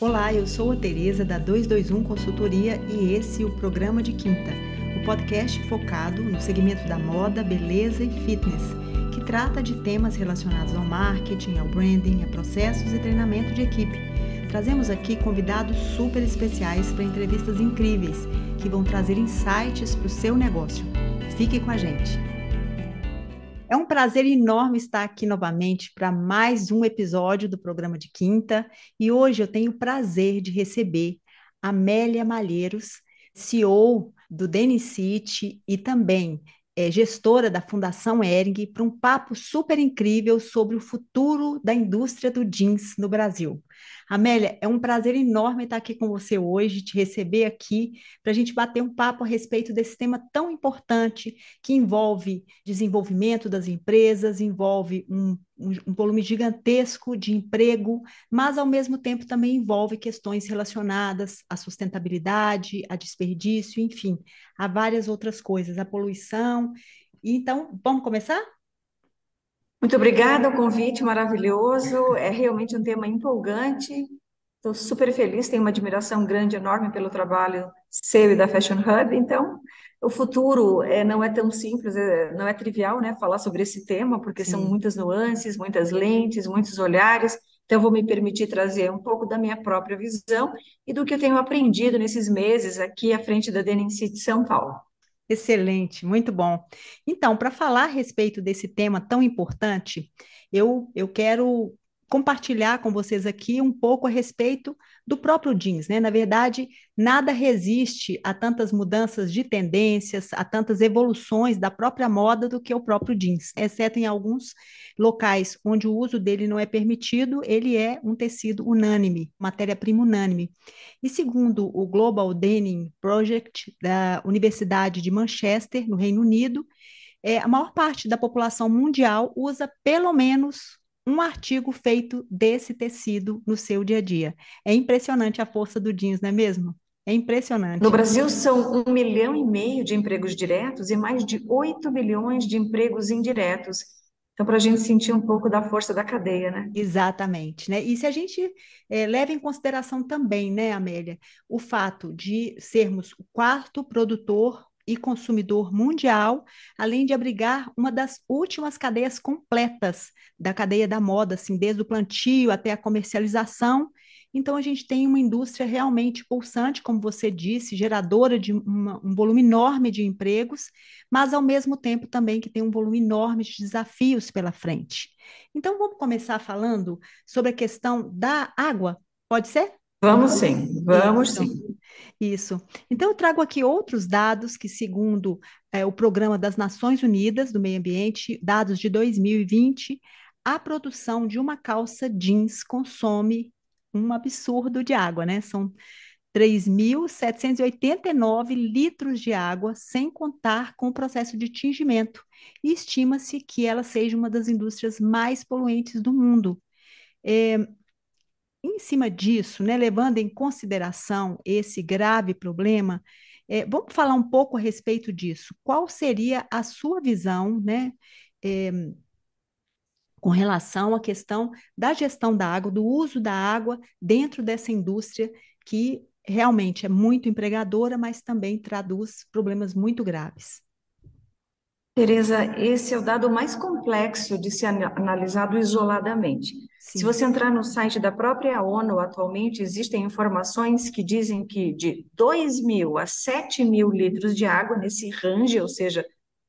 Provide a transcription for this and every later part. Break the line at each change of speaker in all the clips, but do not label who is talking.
Olá, eu sou a Tereza da 221 Consultoria e esse é o programa de quinta, o podcast focado no segmento da moda, beleza e fitness, que trata de temas relacionados ao marketing, ao branding, a processos e treinamento de equipe. Trazemos aqui convidados super especiais para entrevistas incríveis que vão trazer insights para o seu negócio. Fique com a gente. É um prazer enorme estar aqui novamente para mais um episódio do programa de quinta e hoje eu tenho o prazer de receber Amélia Malheiros, CEO do Denicity e também é, gestora da Fundação Ering, para um papo super incrível sobre o futuro da indústria do jeans no Brasil. Amélia, é um prazer enorme estar aqui com você hoje, te receber aqui, para a gente bater um papo a respeito desse tema tão importante que envolve desenvolvimento das empresas, envolve um, um, um volume gigantesco de emprego, mas ao mesmo tempo também envolve questões relacionadas à sustentabilidade, a desperdício, enfim, a várias outras coisas, a poluição. Então, vamos começar?
Muito obrigada, o convite maravilhoso. É realmente um tema empolgante. Estou super feliz, tenho uma admiração grande, enorme pelo trabalho seu e da Fashion Hub. Então, o futuro é, não é tão simples, é, não é trivial, né, falar sobre esse tema, porque Sim. são muitas nuances, muitas lentes, muitos olhares. Então, vou me permitir trazer um pouco da minha própria visão e do que eu tenho aprendido nesses meses aqui à frente da DNC de São Paulo.
Excelente, muito bom. Então, para falar a respeito desse tema tão importante, eu, eu quero compartilhar com vocês aqui um pouco a respeito do próprio jeans, né? Na verdade, nada resiste a tantas mudanças de tendências, a tantas evoluções da própria moda do que o próprio jeans, exceto em alguns locais onde o uso dele não é permitido, ele é um tecido unânime, matéria-prima unânime. E segundo o Global Denim Project da Universidade de Manchester, no Reino Unido, é, a maior parte da população mundial usa pelo menos um artigo feito desse tecido no seu dia a dia. É impressionante a força do jeans, não é mesmo? É impressionante.
No Brasil, são um milhão e meio de empregos diretos e mais de 8 milhões de empregos indiretos. Então, para a gente sentir um pouco da força da cadeia, né?
Exatamente, né? E se a gente é, leva em consideração também, né, Amélia, o fato de sermos o quarto produtor e consumidor mundial, além de abrigar uma das últimas cadeias completas da cadeia da moda, assim, desde o plantio até a comercialização. Então, a gente tem uma indústria realmente pulsante, como você disse, geradora de uma, um volume enorme de empregos, mas ao mesmo tempo também que tem um volume enorme de desafios pela frente. Então, vamos começar falando sobre a questão da água, pode ser?
Vamos sim, vamos Isso. sim.
Isso. Então, eu trago aqui outros dados que, segundo é, o Programa das Nações Unidas do Meio Ambiente, dados de 2020, a produção de uma calça jeans consome um absurdo de água, né? São 3.789 litros de água, sem contar com o processo de tingimento. E estima-se que ela seja uma das indústrias mais poluentes do mundo. É, em cima disso, né, levando em consideração esse grave problema, é, vamos falar um pouco a respeito disso. Qual seria a sua visão, né, é, com relação à questão da gestão da água, do uso da água dentro dessa indústria que realmente é muito empregadora, mas também traduz problemas muito graves?
Tereza, esse é o dado mais complexo de ser analisado isoladamente. Se você entrar no site da própria ONU, atualmente existem informações que dizem que de 2 mil a 7 mil litros de água nesse range, ou seja,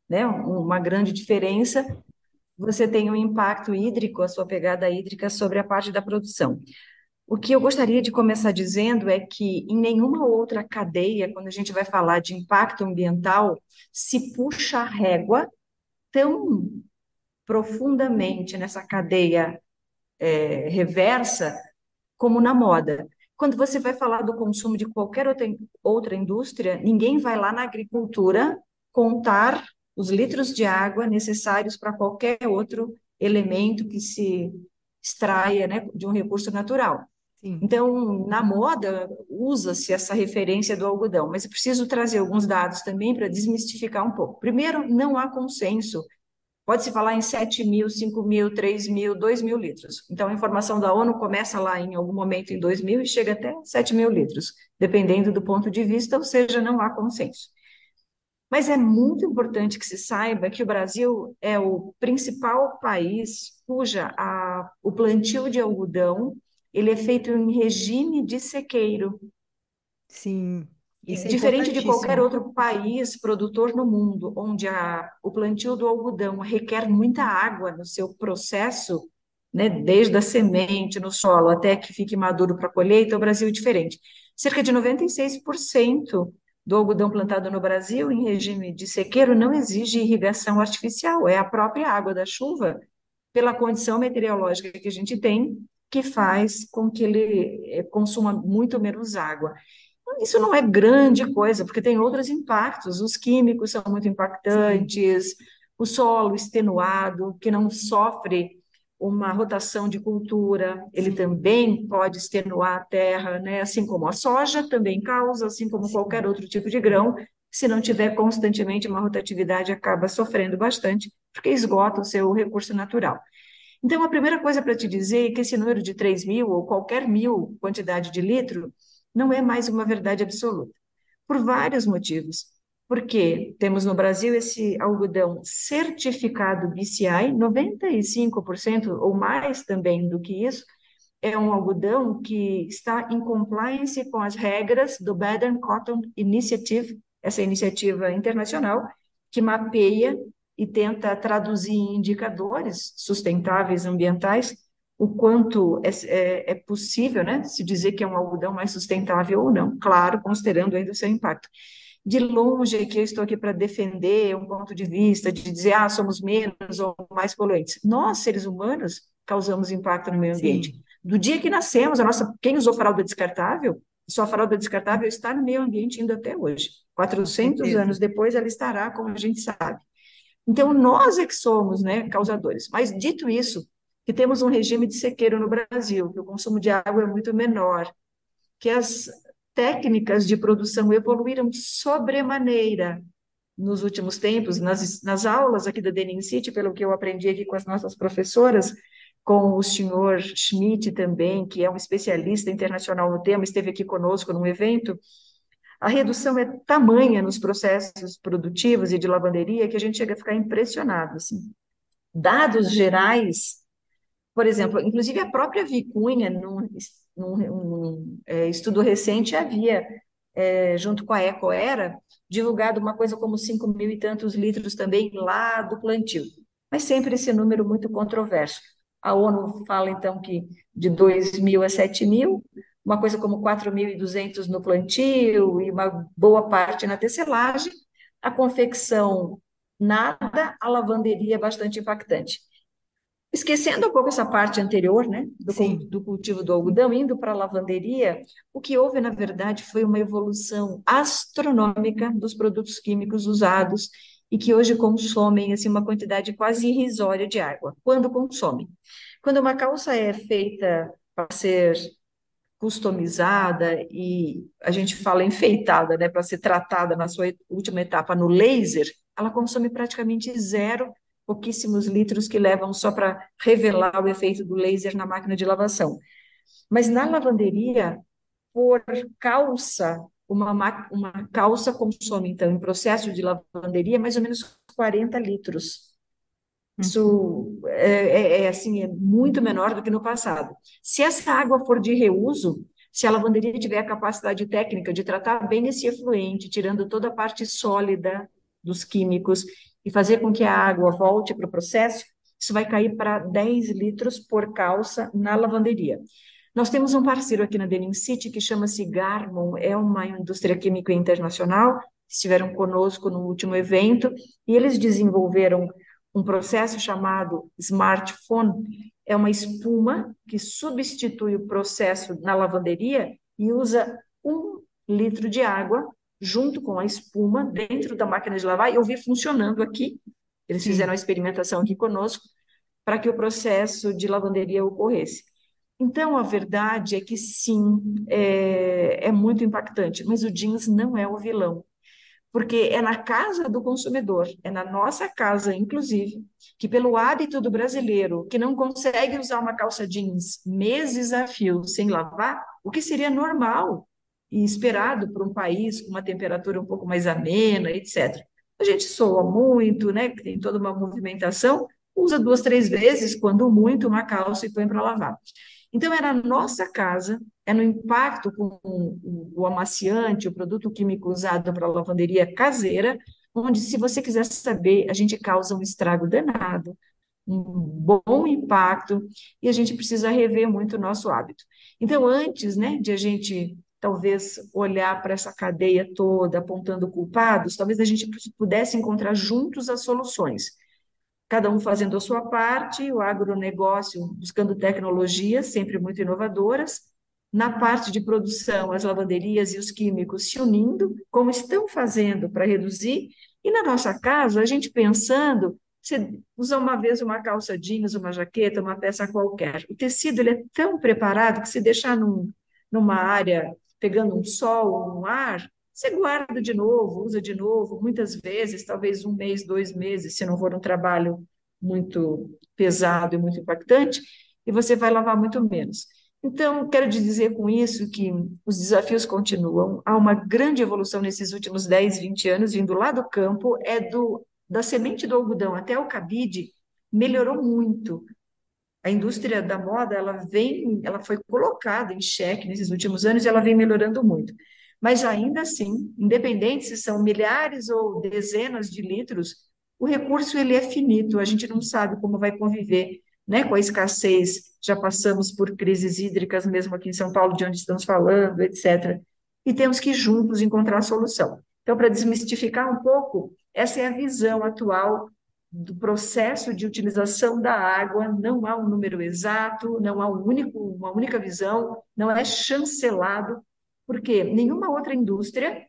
né, uma grande diferença, você tem um impacto hídrico, a sua pegada hídrica sobre a parte da produção. O que eu gostaria de começar dizendo é que em nenhuma outra cadeia, quando a gente vai falar de impacto ambiental, se puxa a régua tão profundamente nessa cadeia é, reversa como na moda. Quando você vai falar do consumo de qualquer outra, outra indústria, ninguém vai lá na agricultura contar os litros de água necessários para qualquer outro elemento que se extraia né, de um recurso natural. Sim. Então, na moda, usa-se essa referência do algodão, mas eu preciso trazer alguns dados também para desmistificar um pouco. Primeiro, não há consenso pode-se falar em 7 mil, 5 mil, 3 mil, 2 mil litros. Então, a informação da ONU começa lá em algum momento em 2 mil e chega até 7 mil litros, dependendo do ponto de vista, ou seja, não há consenso. Mas é muito importante que se saiba que o Brasil é o principal país cuja a, o plantio de algodão ele é feito em regime de sequeiro.
Sim.
Isso é Diferente de qualquer outro país produtor no mundo, onde a, o plantio do algodão requer muita água no seu processo, né, desde a semente no solo até que fique maduro para a colheita, o Brasil é diferente. Cerca de 96% do algodão plantado no Brasil em regime de sequeiro não exige irrigação artificial, é a própria água da chuva, pela condição meteorológica que a gente tem, que faz com que ele eh, consuma muito menos água. Isso não é grande coisa, porque tem outros impactos. Os químicos são muito impactantes, Sim. o solo extenuado, que não sofre uma rotação de cultura, ele Sim. também pode extenuar a terra, né? assim como a soja também causa, assim como Sim. qualquer outro tipo de grão, se não tiver constantemente uma rotatividade, acaba sofrendo bastante, porque esgota o seu recurso natural. Então, a primeira coisa para te dizer é que esse número de 3 mil, ou qualquer mil quantidade de litro, não é mais uma verdade absoluta, por vários motivos. Porque temos no Brasil esse algodão certificado BCI, 95% ou mais também do que isso, é um algodão que está em compliance com as regras do Baden Cotton Initiative, essa iniciativa internacional que mapeia e tenta traduzir em indicadores sustentáveis ambientais o quanto é, é, é, possível, né, se dizer que é um algodão mais sustentável ou não, claro, considerando ainda o seu impacto. De longe que eu estou aqui para defender um ponto de vista de dizer, ah, somos menos ou mais poluentes. Nós, seres humanos, causamos impacto no meio ambiente. Sim. Do dia que nascemos, a nossa, quem usou fralda descartável, sua fralda descartável está no meio ambiente ainda até hoje. 400 anos depois, ela estará, como a gente sabe. Então, nós é que somos né, causadores. Mas, dito isso, que temos um regime de sequeiro no Brasil, que o consumo de água é muito menor, que as técnicas de produção evoluíram sobremaneira nos últimos tempos, nas, nas aulas aqui da Denim City, pelo que eu aprendi aqui com as nossas professoras, com o senhor Schmidt também, que é um especialista internacional no tema, esteve aqui conosco num evento, a redução é tamanha nos processos produtivos e de lavanderia que a gente chega a ficar impressionado. Assim. Dados gerais por exemplo, inclusive a própria Vicunha, num, num, num é, estudo recente, havia, é, junto com a Ecoera, divulgado uma coisa como 5 mil e tantos litros também lá do plantio. Mas sempre esse número muito controverso. A ONU fala, então, que de 2 mil a 7 mil, uma coisa como 4.200 no plantio e uma boa parte na tecelagem, a confecção nada, a lavanderia bastante impactante. Esquecendo um pouco essa parte anterior, né, do, do cultivo do algodão, indo para a lavanderia, o que houve, na verdade, foi uma evolução astronômica dos produtos químicos usados e que hoje consomem assim, uma quantidade quase irrisória de água, quando consomem. Quando uma calça é feita para ser customizada e a gente fala enfeitada, né, para ser tratada na sua última etapa no laser, ela consome praticamente zero pouquíssimos litros que levam só para revelar o efeito do laser na máquina de lavação. Mas na lavanderia, por calça, uma, uma calça consome, então, em processo de lavanderia, mais ou menos 40 litros. Isso é, é, é, assim, é muito menor do que no passado. Se essa água for de reuso, se a lavanderia tiver a capacidade técnica de tratar bem esse efluente, tirando toda a parte sólida dos químicos e fazer com que a água volte para o processo, isso vai cair para 10 litros por calça na lavanderia. Nós temos um parceiro aqui na Denim City que chama-se Garmon, é uma indústria química internacional, estiveram conosco no último evento, e eles desenvolveram um processo chamado smartphone, é uma espuma que substitui o processo na lavanderia e usa um litro de água junto com a espuma dentro da máquina de lavar e eu vi funcionando aqui. Eles sim. fizeram a experimentação aqui conosco para que o processo de lavanderia ocorresse. Então, a verdade é que sim, é, é muito impactante, mas o jeans não é o vilão. porque é na casa do consumidor, é na nossa casa, inclusive, que pelo hábito do brasileiro, que não consegue usar uma calça jeans meses a fio sem lavar, o que seria normal e esperado um país com uma temperatura um pouco mais amena, etc. A gente soa muito, né? Tem toda uma movimentação, usa duas, três vezes, quando muito, uma calça e põe para lavar. Então, é na nossa casa, é no impacto com o, o amaciante, o produto químico usado para lavanderia caseira, onde, se você quiser saber, a gente causa um estrago danado, um bom impacto, e a gente precisa rever muito o nosso hábito. Então, antes né, de a gente talvez olhar para essa cadeia toda, apontando culpados, talvez a gente pudesse encontrar juntos as soluções cada um fazendo a sua parte, o agronegócio buscando tecnologias sempre muito inovadoras, na parte de produção, as lavanderias e os químicos se unindo, como estão fazendo para reduzir, e na nossa casa, a gente pensando, você usa uma vez uma calça jeans, uma jaqueta, uma peça qualquer. O tecido ele é tão preparado que se deixar num, numa área pegando um sol, um ar, você guarda de novo, usa de novo, muitas vezes, talvez um mês, dois meses, se não for um trabalho muito pesado e muito impactante, e você vai lavar muito menos. Então, quero te dizer com isso que os desafios continuam, há uma grande evolução nesses últimos 10, 20 anos, vindo lá do campo, é do da semente do algodão até o cabide, melhorou muito. A indústria da moda, ela vem, ela foi colocada em xeque nesses últimos anos e ela vem melhorando muito. Mas ainda assim, independente se são milhares ou dezenas de litros, o recurso ele é finito, a gente não sabe como vai conviver né, com a escassez. Já passamos por crises hídricas, mesmo aqui em São Paulo, de onde estamos falando, etc. E temos que juntos encontrar a solução. Então, para desmistificar um pouco, essa é a visão atual do processo de utilização da água, não há um número exato, não há um único, uma única visão, não é chancelado porque nenhuma outra indústria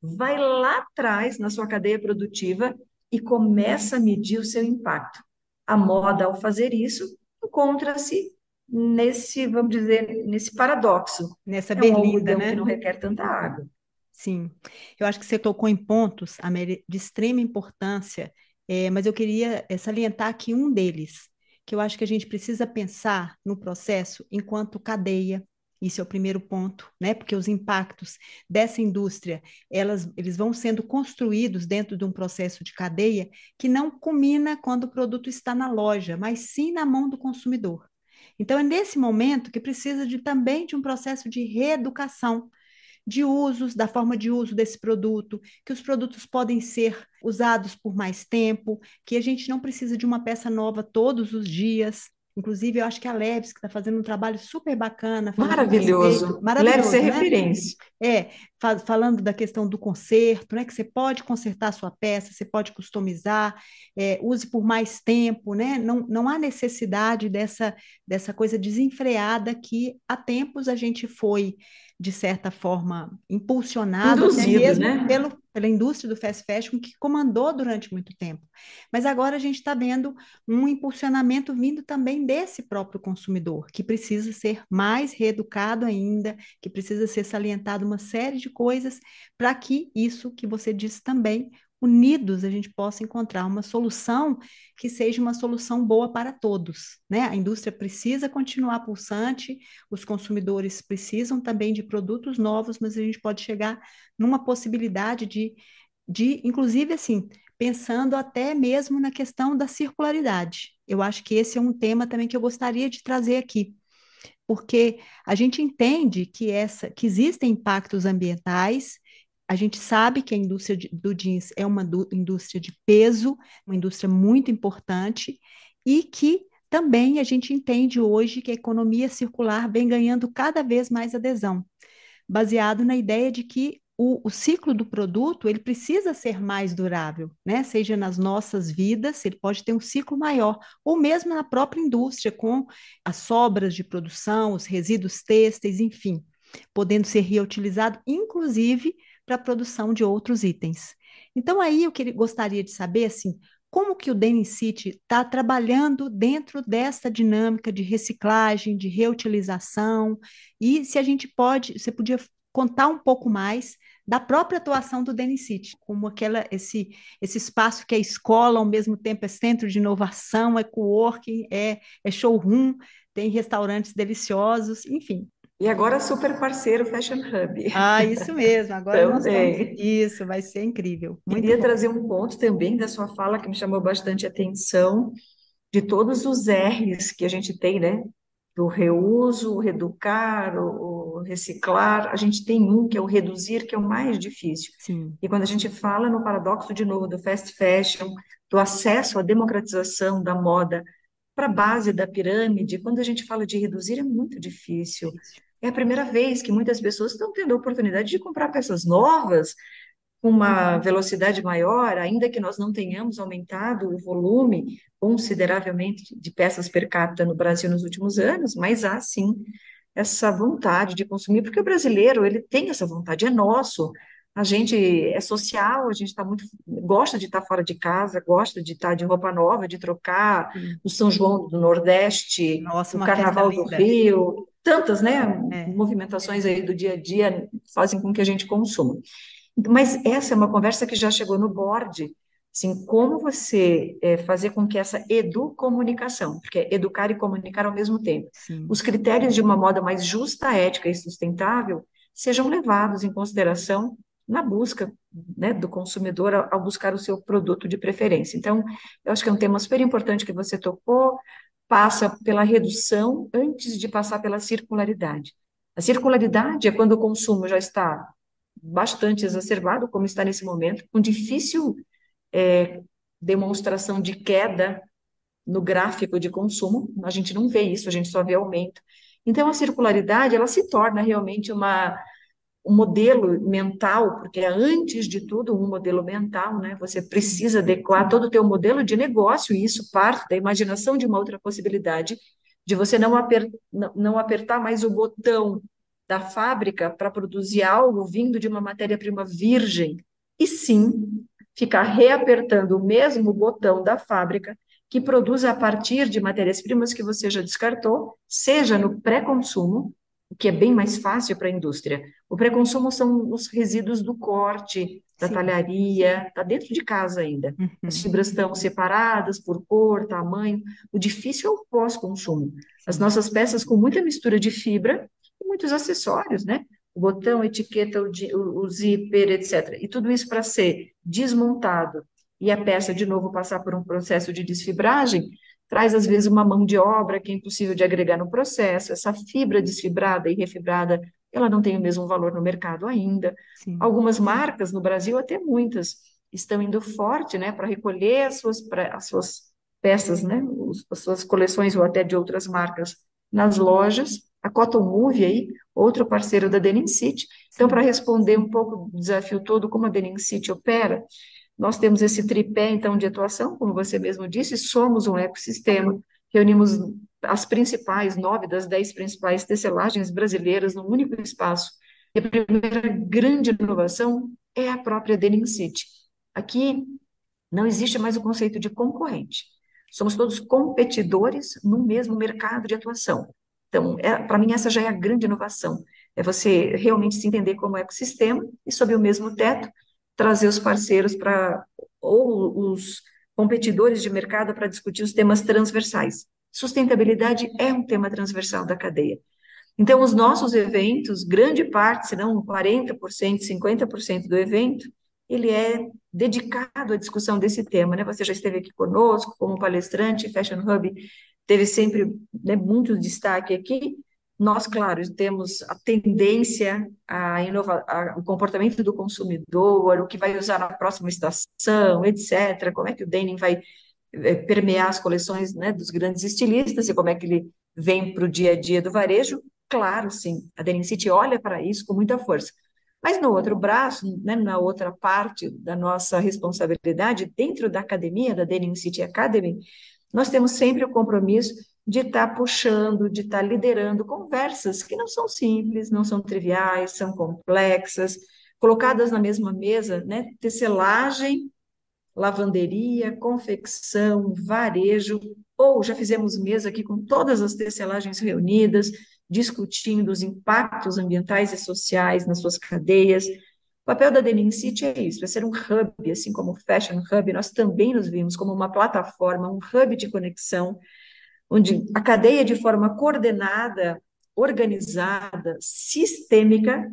vai lá atrás na sua cadeia produtiva e começa a medir o seu impacto. A moda, ao fazer isso, encontra-se nesse, vamos dizer, nesse paradoxo.
Nessa é berlinda, um né?
que não requer tanta água.
Sim, eu acho que você tocou em pontos, Amélia, de extrema importância, é, mas eu queria é, salientar aqui um deles, que eu acho que a gente precisa pensar no processo enquanto cadeia, isso é o primeiro ponto, né? Porque os impactos dessa indústria, elas, eles vão sendo construídos dentro de um processo de cadeia que não culmina quando o produto está na loja, mas sim na mão do consumidor. Então é nesse momento que precisa de também de um processo de reeducação de usos, da forma de uso desse produto, que os produtos podem ser usados por mais tempo, que a gente não precisa de uma peça nova todos os dias, Inclusive, eu acho que a Leves, que está fazendo um trabalho super bacana.
Maravilhoso. Maravilhoso. Leves é né? referência.
É, falando da questão do conserto, né? Que você pode consertar a sua peça, você pode customizar, é, use por mais tempo, né? Não, não há necessidade dessa, dessa coisa desenfreada que há tempos a gente foi de certa forma, impulsionado
Induzido, até mesmo né?
pelo, pela indústria do fast fashion, que comandou durante muito tempo. Mas agora a gente está vendo um impulsionamento vindo também desse próprio consumidor, que precisa ser mais reeducado ainda, que precisa ser salientado uma série de coisas para que isso que você disse também unidos a gente possa encontrar uma solução que seja uma solução boa para todos. Né? A indústria precisa continuar pulsante, os consumidores precisam também de produtos novos, mas a gente pode chegar numa possibilidade de, de inclusive assim, pensando até mesmo na questão da circularidade. Eu acho que esse é um tema também que eu gostaria de trazer aqui porque a gente entende que essa que existem impactos ambientais a gente sabe que a indústria do jeans é uma indústria de peso, uma indústria muito importante, e que também a gente entende hoje que a economia circular vem ganhando cada vez mais adesão, baseado na ideia de que o, o, ciclo do produto ele precisa ser mais durável, né? Seja nas nossas vidas, ele pode ter um ciclo maior, ou mesmo na própria indústria, com as sobras de produção, os resíduos têxteis, enfim, podendo ser reutilizado, inclusive para a produção de outros itens. Então, aí eu que, gostaria de saber, assim, como que o Denim City está trabalhando dentro dessa dinâmica de reciclagem, de reutilização, e se a gente pode, você podia contar um pouco mais da própria atuação do Denicity, como aquela, esse, esse espaço que é escola, ao mesmo tempo é centro de inovação, é coworking, é, é showroom, tem restaurantes deliciosos, enfim.
E agora super parceiro Fashion Hub.
Ah, isso mesmo. Agora nós vamos... Isso, vai ser incrível.
Muito Queria bom. trazer um ponto também da sua fala que me chamou bastante atenção, de todos os R's que a gente tem, né? Do reuso, o reeducar, o reciclar. A gente tem um que é o reduzir, que é o mais difícil.
Sim.
E quando a gente fala no paradoxo de novo do fast fashion, do acesso à democratização da moda para a base da pirâmide, quando a gente fala de reduzir, é muito difícil. É a primeira vez que muitas pessoas estão tendo a oportunidade de comprar peças novas, com uma velocidade maior, ainda que nós não tenhamos aumentado o volume consideravelmente de peças per capita no Brasil nos últimos anos, mas há sim essa vontade de consumir, porque o brasileiro ele tem essa vontade, é nosso. A gente é social, a gente está muito gosta de estar tá fora de casa, gosta de estar tá de roupa nova, de trocar o São João do Nordeste,
Nossa,
o Carnaval do Rio, tantas, né,
é.
movimentações aí do dia a dia fazem com que a gente consuma. Mas essa é uma conversa que já chegou no board, assim, como você é, fazer com que essa educomunicação, porque é educar e comunicar ao mesmo tempo,
Sim.
os critérios de uma moda mais justa, ética e sustentável sejam levados em consideração na busca né, do consumidor ao, ao buscar o seu produto de preferência. Então, eu acho que é um tema super importante que você tocou, passa pela redução antes de passar pela circularidade. A circularidade é quando o consumo já está bastante exacerbado, como está nesse momento, com difícil é, demonstração de queda no gráfico de consumo. A gente não vê isso, a gente só vê aumento. Então, a circularidade, ela se torna realmente uma, um modelo mental, porque é, antes de tudo, um modelo mental, né? Você precisa adequar todo o teu modelo de negócio, e isso parte da imaginação de uma outra possibilidade, de você não, aper, não, apertar mais o botão da fábrica para produzir algo vindo de uma matéria-prima virgem, e sim ficar reapertando o mesmo botão da fábrica que produz a partir de matérias-primas que você já descartou, seja no pré-consumo, o que é bem mais fácil para a indústria. O pré-consumo são os resíduos do corte, da Sim. talharia, está dentro de casa ainda. Uhum. As fibras estão separadas por cor, tamanho. O difícil é o pós-consumo. As nossas peças com muita mistura de fibra muitos acessórios, né? O botão, a etiqueta, o, o, o zíper, etc. E tudo isso para ser desmontado e a peça, de novo, passar por um processo de desfibragem, traz, às vezes, uma mão de obra que é impossível de agregar no processo. Essa fibra desfibrada e refibrada, ela não tem o mesmo valor no mercado ainda.
Sim.
Algumas marcas, no Brasil, até muitas, estão indo forte, né, para recolher as suas, pra, as suas peças, né, as suas coleções ou até de outras marcas nas lojas a Cotton Move aí, outro parceiro da Denim City. Então, para responder um pouco do desafio todo, como a Denim City opera, nós temos esse tripé, então, de atuação, como você mesmo disse, somos um ecossistema, reunimos as principais, nove das dez principais tecelagens brasileiras num único espaço. E a primeira grande inovação é a própria Denim City. Aqui não existe mais o conceito de concorrente. Somos todos competidores no mesmo mercado de atuação. Então, é, para mim, essa já é a grande inovação. É você realmente se entender como ecossistema e, sob o mesmo teto, trazer os parceiros para, ou os competidores de mercado para discutir os temas transversais. Sustentabilidade é um tema transversal da cadeia. Então, os nossos eventos, grande parte, se não 40%, 50% do evento, ele é dedicado à discussão desse tema, né? Você já esteve aqui conosco como palestrante, Fashion Hub teve sempre né, muito destaque aqui. Nós, claro, temos a tendência a inovar, a, o comportamento do consumidor, o que vai usar na próxima estação, etc. Como é que o denim vai é, permear as coleções né, dos grandes estilistas e como é que ele vem para o dia a dia do varejo. Claro, sim, a Denim City olha para isso com muita força. Mas no outro braço, né, na outra parte da nossa responsabilidade, dentro da academia, da Denim City Academy, nós temos sempre o compromisso de estar tá puxando, de estar tá liderando conversas que não são simples, não são triviais, são complexas, colocadas na mesma mesa, né? Tecelagem, lavanderia, confecção, varejo, ou já fizemos mesa aqui com todas as tecelagens reunidas, discutindo os impactos ambientais e sociais nas suas cadeias. O papel da Denim City é isso, é ser um hub, assim como o Fashion Hub, nós também nos vimos como uma plataforma, um hub de conexão, onde a cadeia de forma coordenada, organizada, sistêmica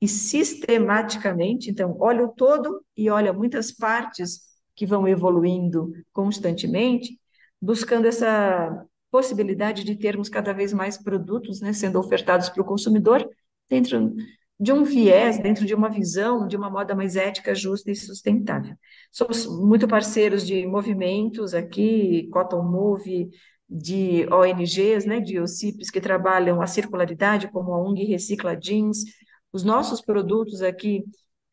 e sistematicamente, então, olha o todo e olha muitas partes que vão evoluindo constantemente, buscando essa possibilidade de termos cada vez mais produtos né, sendo ofertados para o consumidor dentro de um viés, dentro de uma visão de uma moda mais ética, justa e sustentável. Somos muito parceiros de movimentos aqui, Cotton Move, de ONGs, né, de OCIPs que trabalham a circularidade, como a ONG Recicla Jeans. Os nossos produtos aqui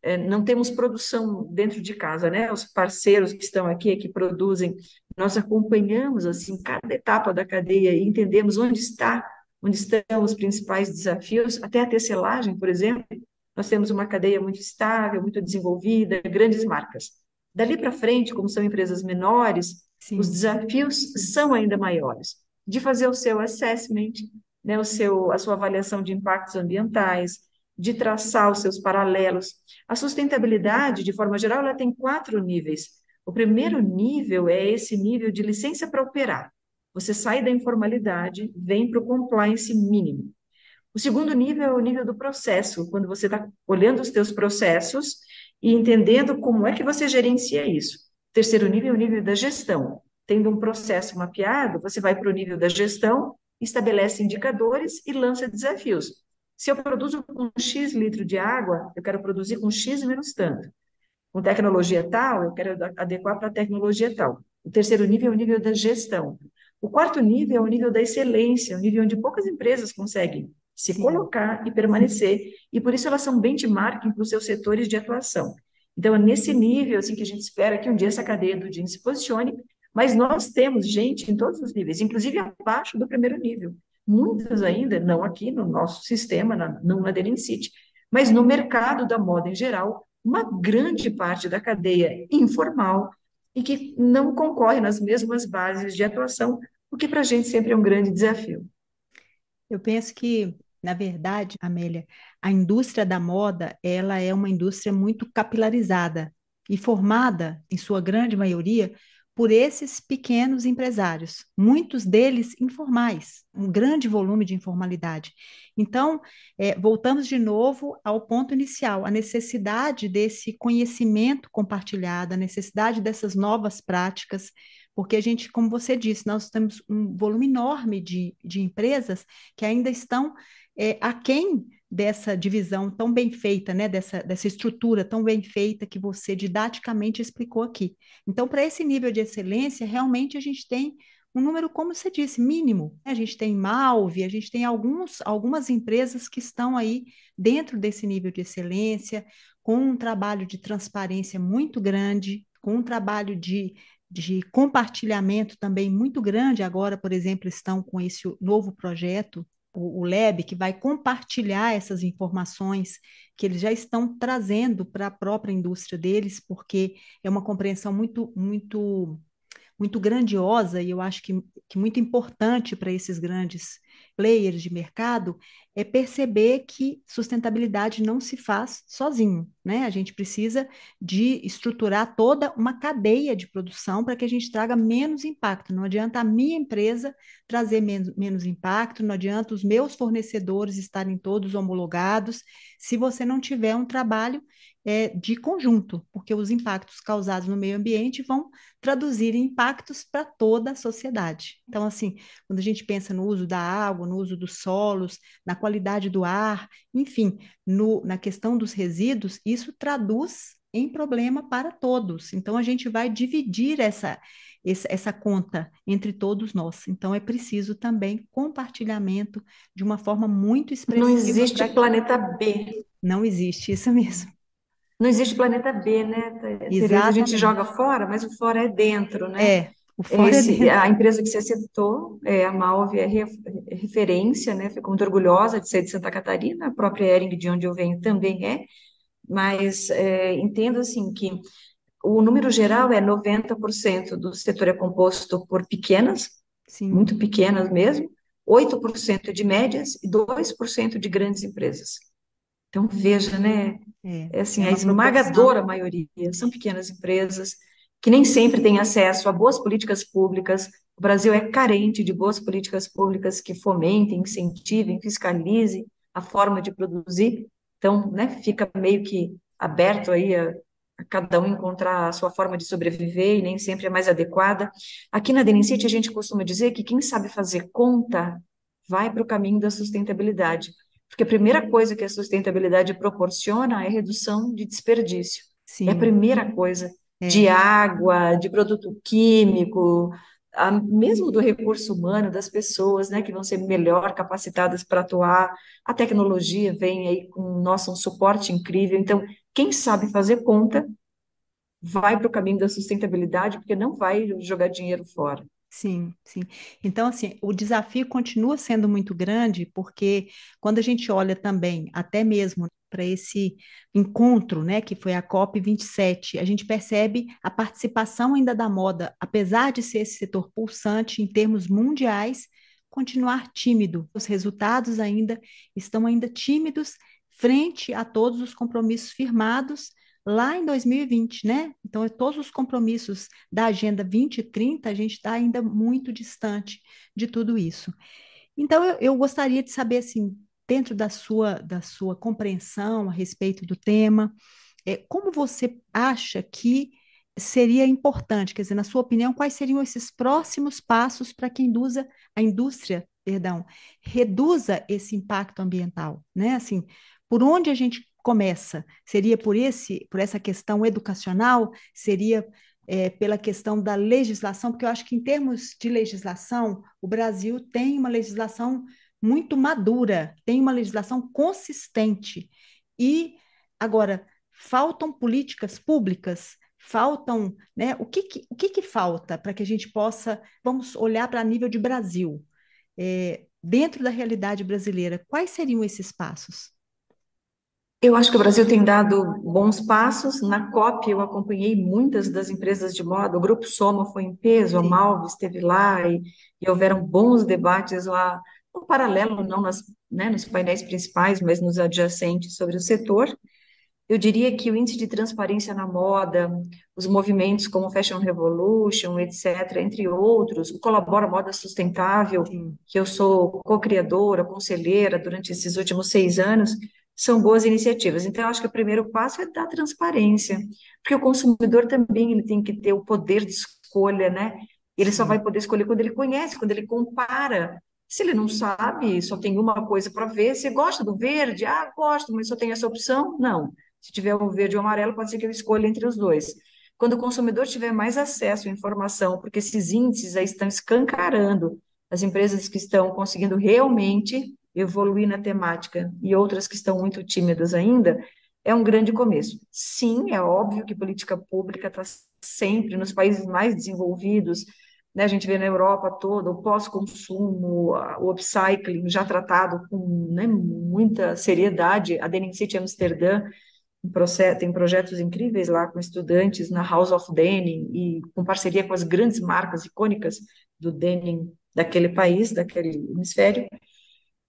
é, não temos produção dentro de casa, né? Os parceiros que estão aqui, que produzem, nós acompanhamos assim cada etapa da cadeia e entendemos onde está, onde estão os principais desafios, até a tecelagem, por exemplo. Nós temos uma cadeia muito estável, muito desenvolvida, grandes marcas. Dali para frente, como são empresas menores, Sim. os desafios são ainda maiores. De fazer o seu assessment, né, o seu, a sua avaliação de impactos ambientais, de traçar os seus paralelos. A sustentabilidade, de forma geral, ela tem quatro níveis. O primeiro nível é esse nível de licença para operar. Você sai da informalidade, vem para o compliance mínimo. O segundo nível é o nível do processo, quando você está olhando os seus processos e entendendo como é que você gerencia isso. O terceiro nível é o nível da gestão. Tendo um processo mapeado, você vai para o nível da gestão, estabelece indicadores e lança desafios. Se eu produzo com X litro de água, eu quero produzir com X menos tanto. Com tecnologia tal, eu quero adequar para a tecnologia tal. O terceiro nível é o nível da gestão. O quarto nível é o nível da excelência, o nível onde poucas empresas conseguem se Sim. colocar e permanecer, e por isso elas são benchmarking para os seus setores de atuação. Então, é nesse nível assim, que a gente espera que um dia essa cadeia do DIN se posicione, mas nós temos gente em todos os níveis, inclusive abaixo do primeiro nível muitas ainda, não aqui no nosso sistema, na, não na City, mas no mercado da moda em geral, uma grande parte da cadeia informal e que não concorre nas mesmas bases de atuação, o que para a gente sempre é um grande desafio.
Eu penso que, na verdade, Amélia, a indústria da moda ela é uma indústria muito capilarizada e formada, em sua grande maioria, por esses pequenos empresários, muitos deles informais, um grande volume de informalidade. Então, é, voltamos de novo ao ponto inicial, a necessidade desse conhecimento compartilhado, a necessidade dessas novas práticas, porque a gente, como você disse, nós temos um volume enorme de, de empresas que ainda estão é, aquém dessa divisão tão bem feita, né, dessa, dessa estrutura tão bem feita que você didaticamente explicou aqui. Então, para esse nível de excelência, realmente a gente tem um número, como você disse, mínimo. A gente tem Malve, a gente tem alguns, algumas empresas que estão aí dentro desse nível de excelência, com um trabalho de transparência muito grande, com um trabalho de, de compartilhamento também muito grande. Agora, por exemplo, estão com esse novo projeto o, LEB, que vai compartilhar essas informações que eles já estão trazendo para a própria indústria deles, porque é uma compreensão muito, muito, muito grandiosa e eu acho que, que muito importante para esses grandes players de mercado é perceber que sustentabilidade não se faz sozinho, né? A gente precisa de estruturar toda uma cadeia de produção para que a gente traga menos impacto. Não adianta a minha empresa trazer menos, menos impacto, não adianta os meus fornecedores estarem todos homologados, se você não tiver um trabalho é, de conjunto, porque os impactos causados no meio ambiente vão traduzir em impactos para toda a sociedade. Então, assim, quando a gente pensa no uso da água, no uso dos solos, na qualidade do ar, enfim, no, na questão dos resíduos, isso traduz em problema para todos. Então, a gente vai dividir essa, essa, conta entre todos nós. Então, é preciso também compartilhamento de uma forma muito expressiva.
Não existe planeta B.
Não existe, isso mesmo.
Não existe planeta B, né, Tereza? A gente joga fora, mas o fora é dentro, né?
É, o fora
Esse,
é dentro.
A empresa que você citou, é, a Malve, é referência, né? Fico muito orgulhosa de ser de Santa Catarina, a própria Ering, de onde eu venho, também é, mas é, entendo, assim, que o número geral é 90% do setor é composto por pequenas, Sim. muito pequenas mesmo, 8% de médias e 2% de grandes empresas. Então, veja, né? É, é assim, é a esmagadora maioria são pequenas empresas que nem sempre têm acesso a boas políticas públicas. O Brasil é carente de boas políticas públicas que fomentem, incentivem, fiscalizem a forma de produzir. Então, né, fica meio que aberto aí a, a cada um encontrar a sua forma de sobreviver e nem sempre é mais adequada. Aqui na Denicite, a gente costuma dizer que quem sabe fazer conta vai para o caminho da sustentabilidade, porque a primeira coisa que a sustentabilidade proporciona é redução de desperdício. Sim. É a primeira coisa é. de água, de produto químico, a, mesmo do recurso humano, das pessoas, né, que vão ser melhor capacitadas para atuar. A tecnologia vem aí com, nosso um suporte incrível. Então, quem sabe fazer conta vai para o caminho da sustentabilidade, porque não vai jogar dinheiro fora.
Sim, sim. Então, assim, o desafio continua sendo muito grande, porque quando a gente olha também, até mesmo para esse encontro, né, que foi a COP 27, a gente percebe a participação ainda da moda, apesar de ser esse setor pulsante em termos mundiais, continuar tímido. Os resultados ainda estão ainda tímidos frente a todos os compromissos firmados lá em 2020, né? Então, todos os compromissos da Agenda 2030, a gente está ainda muito distante de tudo isso. Então, eu, eu, gostaria de saber, assim, dentro da sua, da sua compreensão a respeito do tema, é, como você acha que seria importante, quer dizer, na sua opinião, quais seriam esses próximos passos para que a indústria, a indústria, perdão, reduza esse impacto ambiental, né? Assim, por onde a gente começa? Seria por esse, por essa questão educacional? Seria é, pela questão da legislação? Porque eu acho que em termos de legislação, o Brasil tem uma legislação muito madura, tem uma legislação consistente. E agora faltam políticas públicas faltam, né? O que, que o que, que falta para que a gente possa, vamos olhar para nível de Brasil, é, dentro da realidade brasileira, quais seriam esses passos?
Eu acho que o Brasil tem dado bons passos. Na COP, eu acompanhei muitas das empresas de moda. O Grupo Soma foi em peso, a Malve esteve lá e, e houveram bons debates lá, no paralelo, não nas, né, nos painéis principais, mas nos adjacentes sobre o setor. Eu diria que o índice de transparência na moda, os movimentos como Fashion Revolution, etc., entre outros, o Colabora Moda Sustentável, Sim. que eu sou co-criadora, conselheira durante esses últimos seis anos, são boas iniciativas. Então, eu acho que o primeiro passo é dar transparência, porque o consumidor também ele tem que ter o poder de escolha, né? Ele só vai poder escolher quando ele conhece, quando ele compara. Se ele não sabe, só tem uma coisa para ver. Se gosta do verde, ah, gosto, mas só tem essa opção? Não. Se tiver o verde ou o amarelo, pode ser que eu escolha entre os dois. Quando o consumidor tiver mais acesso à informação, porque esses índices aí estão escancarando as empresas que estão conseguindo realmente evoluir na temática e outras que estão muito tímidas ainda, é um grande começo. Sim, é óbvio que política pública está sempre nos países mais desenvolvidos, né, a gente vê na Europa toda o pós-consumo, o upcycling já tratado com né, muita seriedade, a Denim City Amsterdã tem projetos incríveis lá com estudantes na House of Denim e com parceria com as grandes marcas icônicas do denim daquele país, daquele hemisfério,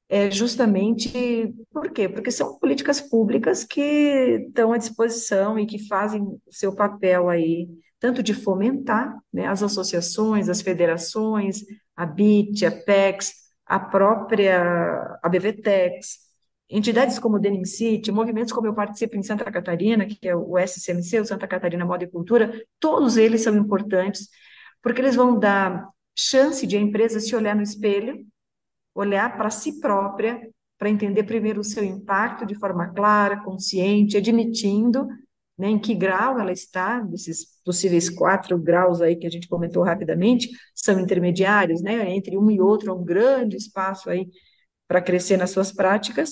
é justamente por quê? Porque são políticas públicas que estão à disposição e que fazem o seu papel aí, tanto de fomentar né, as associações, as federações, a BIT, a PEX, a própria a BVTEX, entidades como o Denim City, movimentos como eu participo em Santa Catarina, que é o SCMC, o Santa Catarina Moda e Cultura, todos eles são importantes, porque eles vão dar chance de a empresa se olhar no espelho olhar para si própria, para entender primeiro o seu impacto de forma clara, consciente, admitindo né, em que grau ela está, desses possíveis quatro graus aí que a gente comentou rapidamente, são intermediários, né, entre um e outro, há um grande espaço aí para crescer nas suas práticas,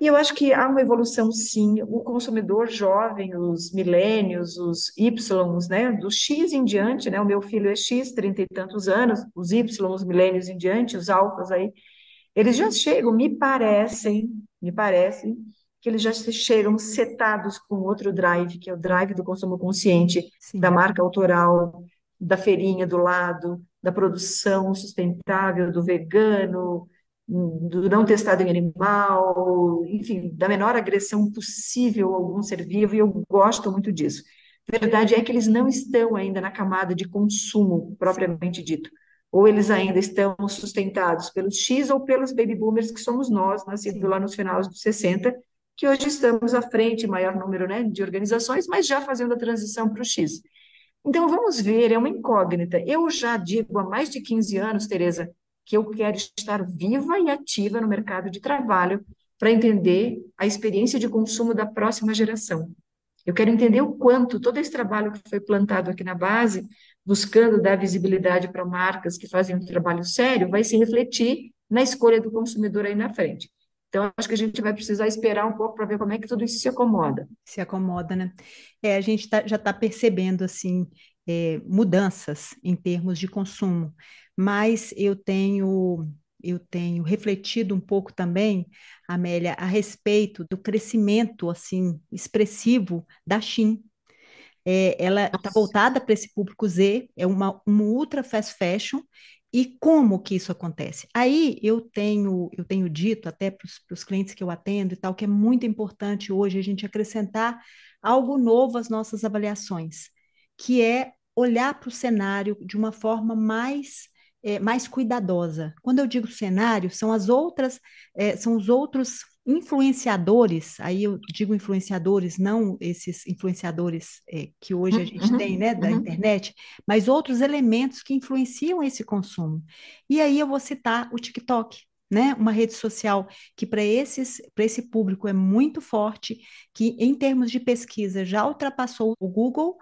e eu acho que há uma evolução, sim. O consumidor jovem, os milênios, os Ys, né, do X em diante, né, o meu filho é X, trinta e tantos anos, os Y, os milênios em diante, os alfas aí, eles já chegam, me parecem, me parecem, que eles já chegam setados com outro drive, que é o drive do consumo consciente, sim. da marca autoral, da feirinha do lado, da produção sustentável, do vegano, do não testado em animal, enfim, da menor agressão possível a algum ser vivo, e eu gosto muito disso. Verdade é que eles não estão ainda na camada de consumo propriamente dito. Ou eles ainda estão sustentados pelos X ou pelos baby boomers, que somos nós, nascidos lá nos finais dos 60, que hoje estamos à frente, maior número né, de organizações, mas já fazendo a transição para o X. Então, vamos ver, é uma incógnita. Eu já digo há mais de 15 anos, Tereza, que eu quero estar viva e ativa no mercado de trabalho para entender a experiência de consumo da próxima geração. Eu quero entender o quanto todo esse trabalho que foi plantado aqui na base, buscando dar visibilidade para marcas que fazem um trabalho sério, vai se refletir na escolha do consumidor aí na frente. Então, acho que a gente vai precisar esperar um pouco para ver como é que tudo isso se acomoda.
Se acomoda, né? É, a gente tá, já está percebendo, assim, é, mudanças em termos de consumo mas eu tenho eu tenho refletido um pouco também, Amélia, a respeito do crescimento assim expressivo da Shein. É, ela está voltada para esse público Z, é uma, uma ultra fast fashion, e como que isso acontece? Aí eu tenho, eu tenho dito até para os clientes que eu atendo e tal, que é muito importante hoje a gente acrescentar algo novo às nossas avaliações, que é olhar para o cenário de uma forma mais é, mais cuidadosa. Quando eu digo cenário, são as outras, é, são os outros influenciadores, aí eu digo influenciadores, não esses influenciadores é, que hoje a uhum, gente uhum, tem, né, da uhum. internet, mas outros elementos que influenciam esse consumo. E aí eu vou citar o TikTok, né, uma rede social que para esses para esse público é muito forte, que em termos de pesquisa já ultrapassou o Google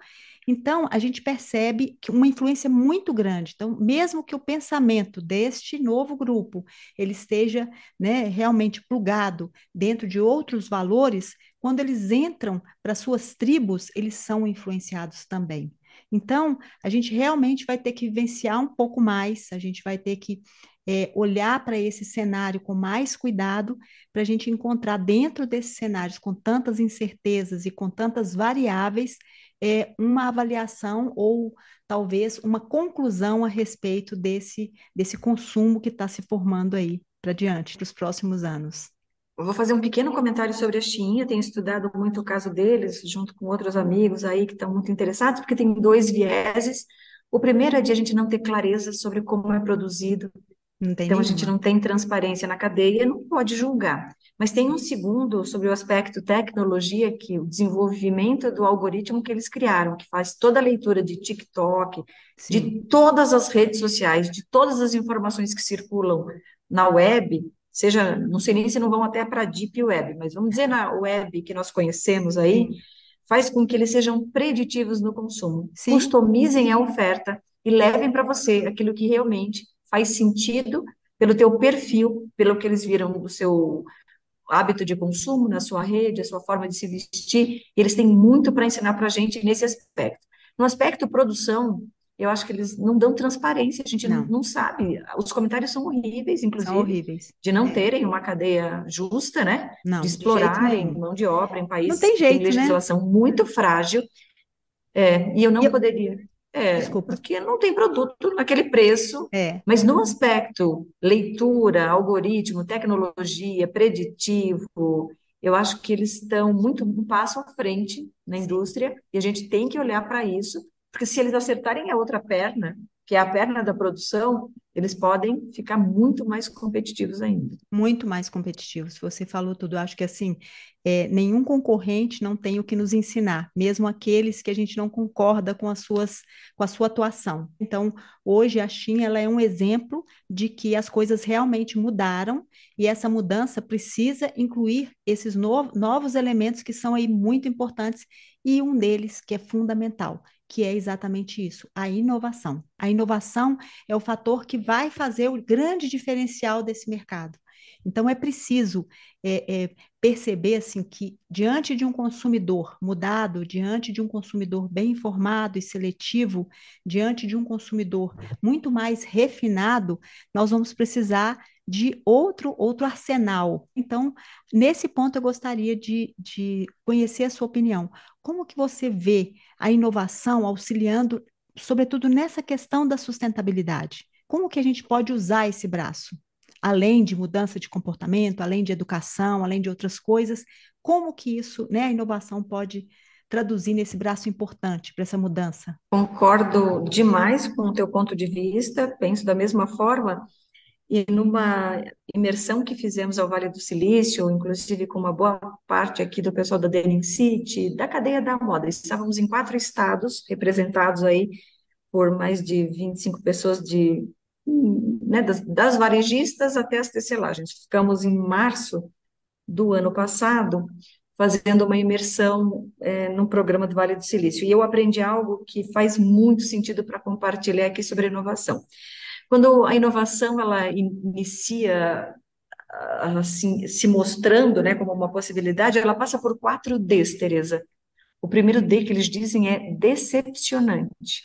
então, a gente percebe que uma influência muito grande. Então, mesmo que o pensamento deste novo grupo ele esteja né, realmente plugado dentro de outros valores, quando eles entram para suas tribos, eles são influenciados também. Então, a gente realmente vai ter que vivenciar um pouco mais, a gente vai ter que é, olhar para esse cenário com mais cuidado, para a gente encontrar dentro desses cenários, com tantas incertezas e com tantas variáveis, é, uma avaliação ou talvez uma conclusão a respeito desse, desse consumo que está se formando aí para diante, para os próximos anos.
Eu vou fazer um pequeno comentário sobre a eu tenho estudado muito o caso deles, junto com outros amigos aí que estão muito interessados, porque tem dois vieses. O primeiro é de a gente não ter clareza sobre como é produzido, então nenhuma. a gente não tem transparência na cadeia, não pode julgar. Mas tem um segundo sobre o aspecto tecnologia, que o desenvolvimento do algoritmo que eles criaram, que faz toda a leitura de TikTok, Sim. de todas as redes sociais, de todas as informações que circulam na web, seja, não sei nem se não vão até para a Deep Web, mas vamos dizer na web que nós conhecemos aí, faz com que eles sejam preditivos no consumo. Sim. Customizem a oferta e levem para você aquilo que realmente faz sentido pelo teu perfil, pelo que eles viram do seu hábito de consumo na sua rede, a sua forma de se vestir, e eles têm muito para ensinar para a gente nesse aspecto. No aspecto produção, eu acho que eles não dão transparência, a gente não, não sabe. Os comentários são horríveis, inclusive, são horríveis. de não é. terem uma cadeia justa, né? Não, de explorarem de mão de obra em países
não tem jeito, que
têm legislação
né?
muito frágil. É, e eu não e poderia. É, Desculpa. porque não tem produto naquele preço, é. mas no aspecto leitura, algoritmo, tecnologia, preditivo, eu acho que eles estão muito um passo à frente na indústria e a gente tem que olhar para isso, porque se eles acertarem a outra perna, que é a perna da produção, eles podem ficar muito mais competitivos ainda.
Muito mais competitivos. Você falou tudo. Acho que assim, é, nenhum concorrente não tem o que nos ensinar, mesmo aqueles que a gente não concorda com as suas, com a sua atuação. Então, hoje a China ela é um exemplo de que as coisas realmente mudaram e essa mudança precisa incluir esses no novos elementos que são aí muito importantes e um deles que é fundamental, que é exatamente isso, a inovação. A inovação é o fator que vai fazer o grande diferencial desse mercado. Então, é preciso é, é, perceber assim, que, diante de um consumidor mudado, diante de um consumidor bem informado e seletivo, diante de um consumidor muito mais refinado, nós vamos precisar de outro, outro arsenal. Então, nesse ponto, eu gostaria de, de conhecer a sua opinião. Como que você vê a inovação auxiliando sobretudo nessa questão da sustentabilidade. Como que a gente pode usar esse braço? Além de mudança de comportamento, além de educação, além de outras coisas, como que isso, né, a inovação pode traduzir nesse braço importante para essa mudança?
Concordo demais com o teu ponto de vista, penso da mesma forma, e numa imersão que fizemos ao Vale do Silício, inclusive com uma boa parte aqui do pessoal da Denim City, da cadeia da moda, estávamos em quatro estados, representados aí por mais de 25 pessoas de, né, das, das varejistas até as tecelagens. Ficamos em março do ano passado fazendo uma imersão é, num programa do Vale do Silício. E eu aprendi algo que faz muito sentido para compartilhar aqui sobre inovação. Quando a inovação ela inicia assim, se mostrando né, como uma possibilidade, ela passa por quatro Ds, Tereza. O primeiro D que eles dizem é decepcionante.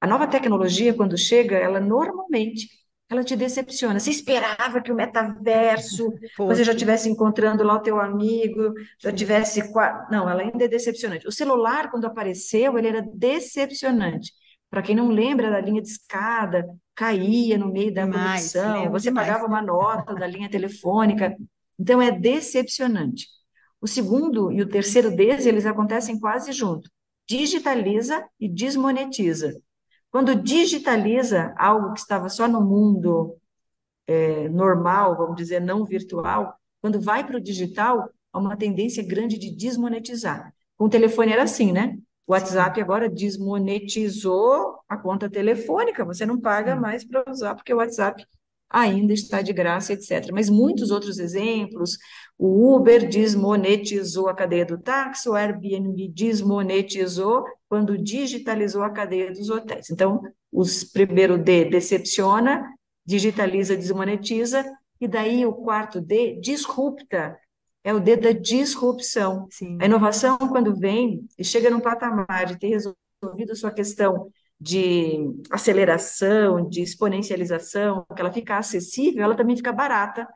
A nova tecnologia, quando chega, ela normalmente ela te decepciona. Você esperava que o metaverso, você já estivesse encontrando lá o teu amigo, já tivesse... Não, ela ainda é decepcionante. O celular, quando apareceu, ele era decepcionante. Para quem não lembra da linha de escada, caía no meio da demais, conexão, você demais. pagava uma nota da linha telefônica. Então, é decepcionante. O segundo e o terceiro deles, eles acontecem quase junto. Digitaliza e desmonetiza. Quando digitaliza algo que estava só no mundo é, normal, vamos dizer, não virtual, quando vai para o digital, há uma tendência grande de desmonetizar. Com o telefone era assim, né? O WhatsApp agora desmonetizou a conta telefônica, você não paga Sim. mais para usar, porque o WhatsApp ainda está de graça, etc. Mas muitos outros exemplos, o Uber desmonetizou a cadeia do táxi, o Airbnb desmonetizou quando digitalizou a cadeia dos hotéis. Então, os primeiro D decepciona, digitaliza, desmonetiza, e daí o quarto D disrupta, é o D da disrupção. Sim. A inovação, quando vem e chega num patamar de ter resolvido a sua questão de aceleração, de exponencialização, que ela fica acessível, ela também fica barata.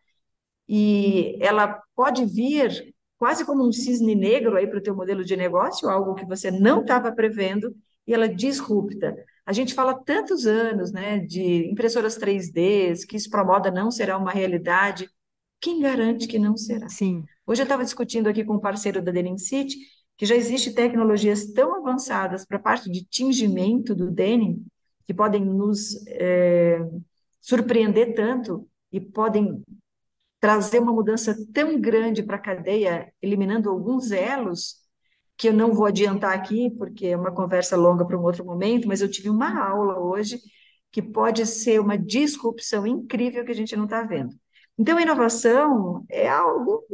E ela pode vir quase como um cisne negro aí para o teu modelo de negócio, algo que você não estava prevendo, e ela disrupta. A gente fala tantos anos né, de impressoras 3D, que isso para a moda não será uma realidade. Quem garante que não será?
Sim.
Hoje eu estava discutindo aqui com um parceiro da Denim City que já existem tecnologias tão avançadas para a parte de tingimento do denim que podem nos é, surpreender tanto e podem trazer uma mudança tão grande para a cadeia, eliminando alguns elos, que eu não vou adiantar aqui, porque é uma conversa longa para um outro momento, mas eu tive uma aula hoje que pode ser uma disrupção incrível que a gente não está vendo. Então, a inovação é algo,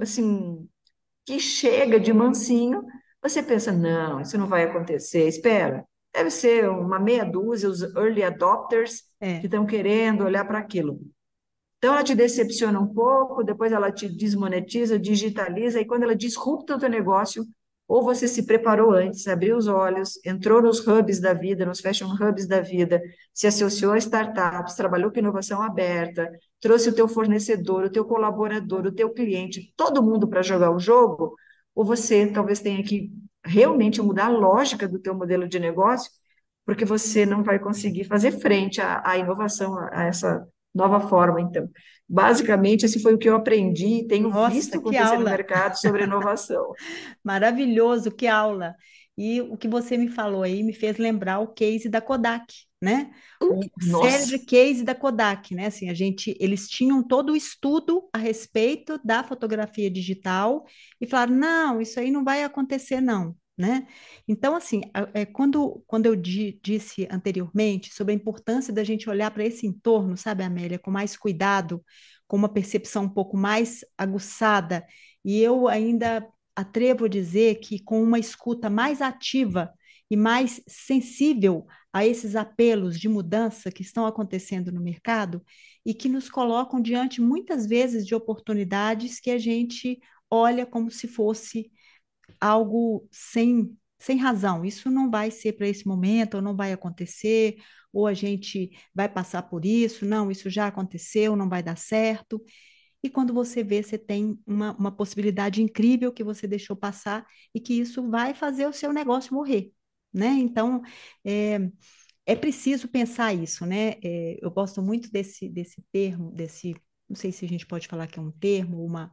assim, que chega de mansinho, você pensa, não, isso não vai acontecer, espera, deve ser uma meia dúzia, os early adopters é. que estão querendo olhar para aquilo. Então, ela te decepciona um pouco, depois ela te desmonetiza, digitaliza, e quando ela disrupta o teu negócio, ou você se preparou antes, abriu os olhos, entrou nos hubs da vida, nos fashion hubs da vida, se associou a startups, trabalhou com inovação aberta, trouxe o teu fornecedor, o teu colaborador, o teu cliente, todo mundo para jogar o jogo, ou você talvez tenha que realmente mudar a lógica do teu modelo de negócio, porque você não vai conseguir fazer frente à, à inovação, a essa nova forma, então. Basicamente, esse foi o que eu aprendi e tenho Nossa, visto acontecer no mercado sobre inovação.
Maravilhoso, que aula! E o que você me falou aí me fez lembrar o case da Kodak, né? O Nossa. célebre case da Kodak, né? Assim, a gente, eles tinham todo o estudo a respeito da fotografia digital e falaram: não, isso aí não vai acontecer, não né? Então, assim, é, quando, quando eu di, disse anteriormente sobre a importância da gente olhar para esse entorno, sabe, Amélia, com mais cuidado, com uma percepção um pouco mais aguçada, e eu ainda atrevo a dizer que com uma escuta mais ativa e mais sensível a esses apelos de mudança que estão acontecendo no mercado e que nos colocam diante muitas vezes de oportunidades que a gente olha como se fosse algo sem, sem razão. Isso não vai ser para esse momento, ou não vai acontecer, ou a gente vai passar por isso, não, isso já aconteceu, não vai dar certo. E quando você vê, você tem uma, uma possibilidade incrível que você deixou passar e que isso vai fazer o seu negócio morrer. né? Então, é, é preciso pensar isso, né? É, eu gosto muito desse, desse termo, desse, não sei se a gente pode falar que é um termo, uma,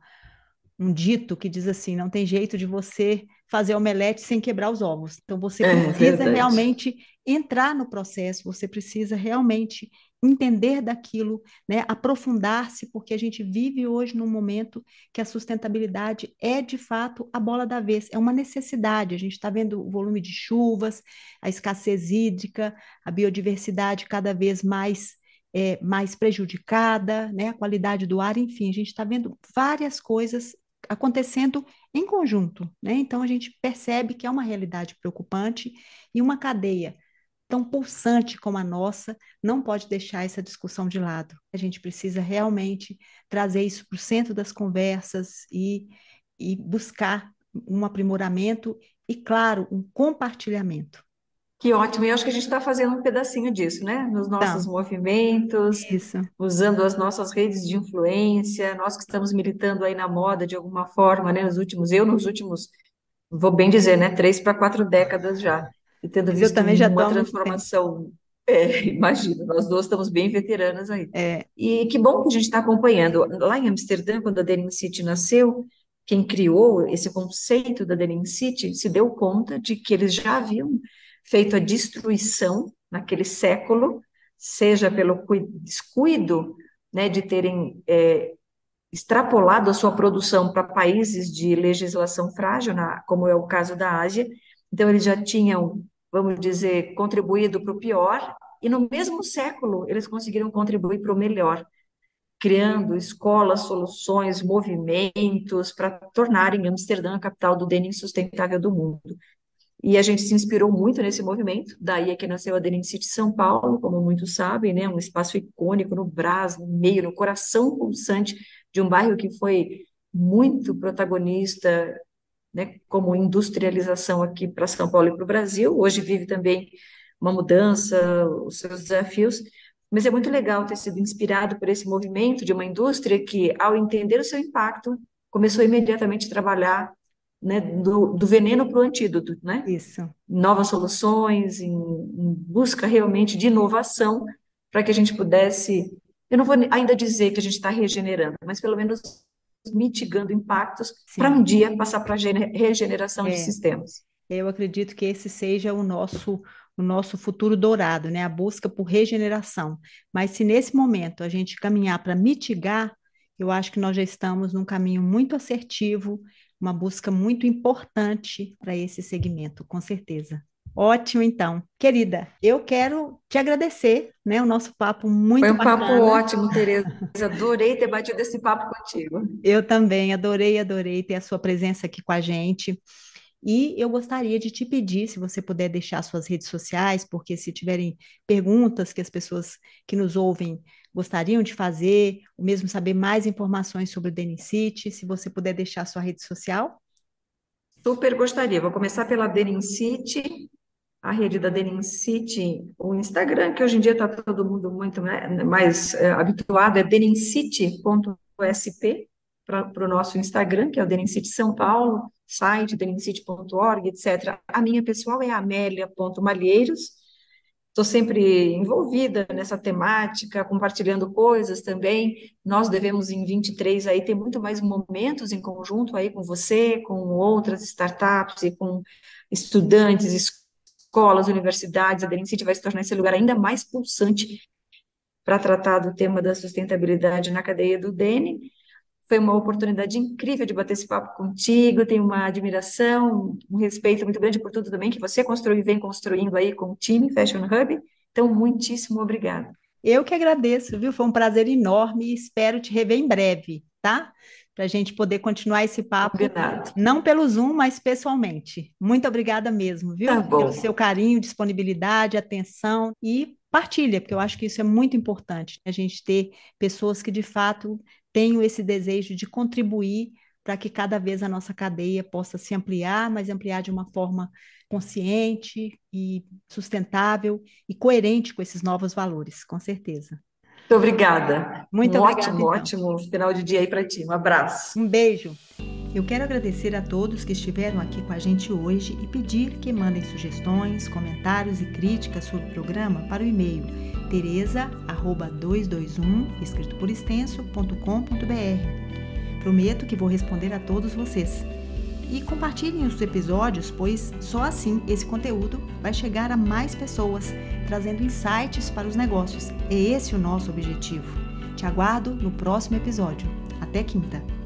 um dito que diz assim: não tem jeito de você fazer omelete sem quebrar os ovos. Então, você
É
precisa
verdade.
realmente entrar no processo, você precisa realmente entender daquilo, né? aprofundar-se, porque a gente vive hoje num momento que a sustentabilidade é, de fato, a bola da vez, é uma necessidade. A gente está vendo o volume de chuvas, a escassez hídrica, a biodiversidade cada vez mais. é, mais prejudicada, né? A qualidade do ar, enfim, a gente está vendo várias coisas acontecendo em conjunto, né? Então a gente percebe que é uma realidade preocupante e uma cadeia tão pulsante como a nossa não pode deixar essa discussão de lado. A gente precisa realmente trazer isso para o centro das conversas e, e buscar um aprimoramento e, claro, um compartilhamento.
Que ótimo. E eu acho que a gente está fazendo um pedacinho disso, né? Nos nossos
Então,
movimentos,
isso,
usando as nossas redes de influência, nós que estamos militando aí na moda de alguma forma, né? Nos últimos, eu nos últimos, vou bem dizer, né? Três para quatro décadas já, e tendo
mas eu
visto
também já
uma transformação. É, imagina, nós duas estamos bem veteranas aí.
É,
E que bom que a gente está acompanhando. Lá em Amsterdã, quando a Denim City nasceu, quem criou esse conceito da Denim City se deu conta de que eles já haviam feito a destruição naquele século, seja pelo cui- descuido, né, de terem é, extrapolado a sua produção para países de legislação frágil, na- como é o caso da Ásia. Então, eles já tinham, vamos dizer, contribuído para o pior, e no mesmo século eles conseguiram contribuir para o melhor criando escolas, soluções, movimentos para tornarem Amsterdã a capital do denim sustentável do mundo. E a gente se inspirou muito nesse movimento, daí é que nasceu a Denim City São Paulo, como muitos sabem, né, um espaço icônico no Brás, no meio, no coração pulsante de um bairro que foi muito protagonista, né, como industrialização aqui para São Paulo e para o Brasil. Hoje vive também uma mudança, os seus desafios, mas é muito legal ter sido inspirado por esse movimento de uma indústria que, ao entender o seu impacto, começou imediatamente a trabalhar, né, do, do veneno para o antídoto, né?
isso.
Novas soluções, em, em busca realmente de inovação, para que a gente pudesse, eu não vou ainda dizer que a gente está regenerando, mas pelo menos mitigando impactos para um dia passar para regeneração de
É.
sistemas.
Eu acredito que esse seja o nosso o nosso futuro dourado, né? A busca por regeneração. Mas se nesse momento a gente caminhar para mitigar, eu acho que nós já estamos num caminho muito assertivo, uma busca muito importante para esse segmento, com certeza. Ótimo, então. Querida, eu quero te agradecer, né? O nosso papo
Foi
muito
um papo
bacana.
ótimo, Tereza. Adorei ter batido esse papo contigo.
Eu também adorei, adorei ter a sua presença aqui com a gente. E eu gostaria de te pedir, se você puder deixar suas redes sociais, porque se tiverem perguntas que as pessoas que nos ouvem gostariam de fazer, ou mesmo saber mais informações sobre o Denicite, se você puder deixar sua rede social.
Super gostaria. Vou começar pela Denim City, a rede da Denim City, o Instagram, que hoje em dia está todo mundo muito né, mais é, habituado, é denincity.sp para o nosso Instagram, que é o Denim São Paulo, site denincity.org, etc. A minha pessoal é amélia.malheiros. Estou sempre envolvida nessa temática, compartilhando coisas também. Nós devemos, em 23, aí, ter muito mais momentos em conjunto aí com você, com outras startups e com estudantes, escolas, universidades. A Denim City vai se tornar esse lugar ainda mais pulsante para tratar do tema da sustentabilidade na cadeia do denim. Foi uma oportunidade incrível de bater esse papo contigo. Tenho uma admiração, um respeito muito grande por tudo também que você construiu e vem construindo aí com o time Fashion Hub. Então, muitíssimo obrigada.
Eu que agradeço, viu? Foi um prazer enorme e espero te rever em breve, tá? Para a gente poder continuar esse papo,
Combinado.
não pelo Zoom, mas pessoalmente. Muito obrigada mesmo, viu?
Tá
Pelo seu carinho, disponibilidade, atenção e partilha, porque eu acho que isso é muito importante, a gente ter pessoas que de fato tenham esse desejo de contribuir para que cada vez a nossa cadeia possa se ampliar, mas ampliar de uma forma consciente e sustentável e coerente com esses novos valores, com certeza.
Muito obrigada.
Muito
Um
obrigada,
ótimo,
então.
ótimo final de dia aí para ti. Um abraço.
Um beijo. Eu quero agradecer a todos que estiveram aqui com a gente hoje e pedir que mandem sugestões, comentários e críticas sobre o programa para o e-mail tereza@221 escrito por extenso.com.br. Prometo que vou responder a todos vocês. E compartilhem os episódios, pois só assim esse conteúdo vai chegar a mais pessoas, trazendo insights para os negócios. É esse o nosso objetivo. Te aguardo no próximo episódio. Até quinta!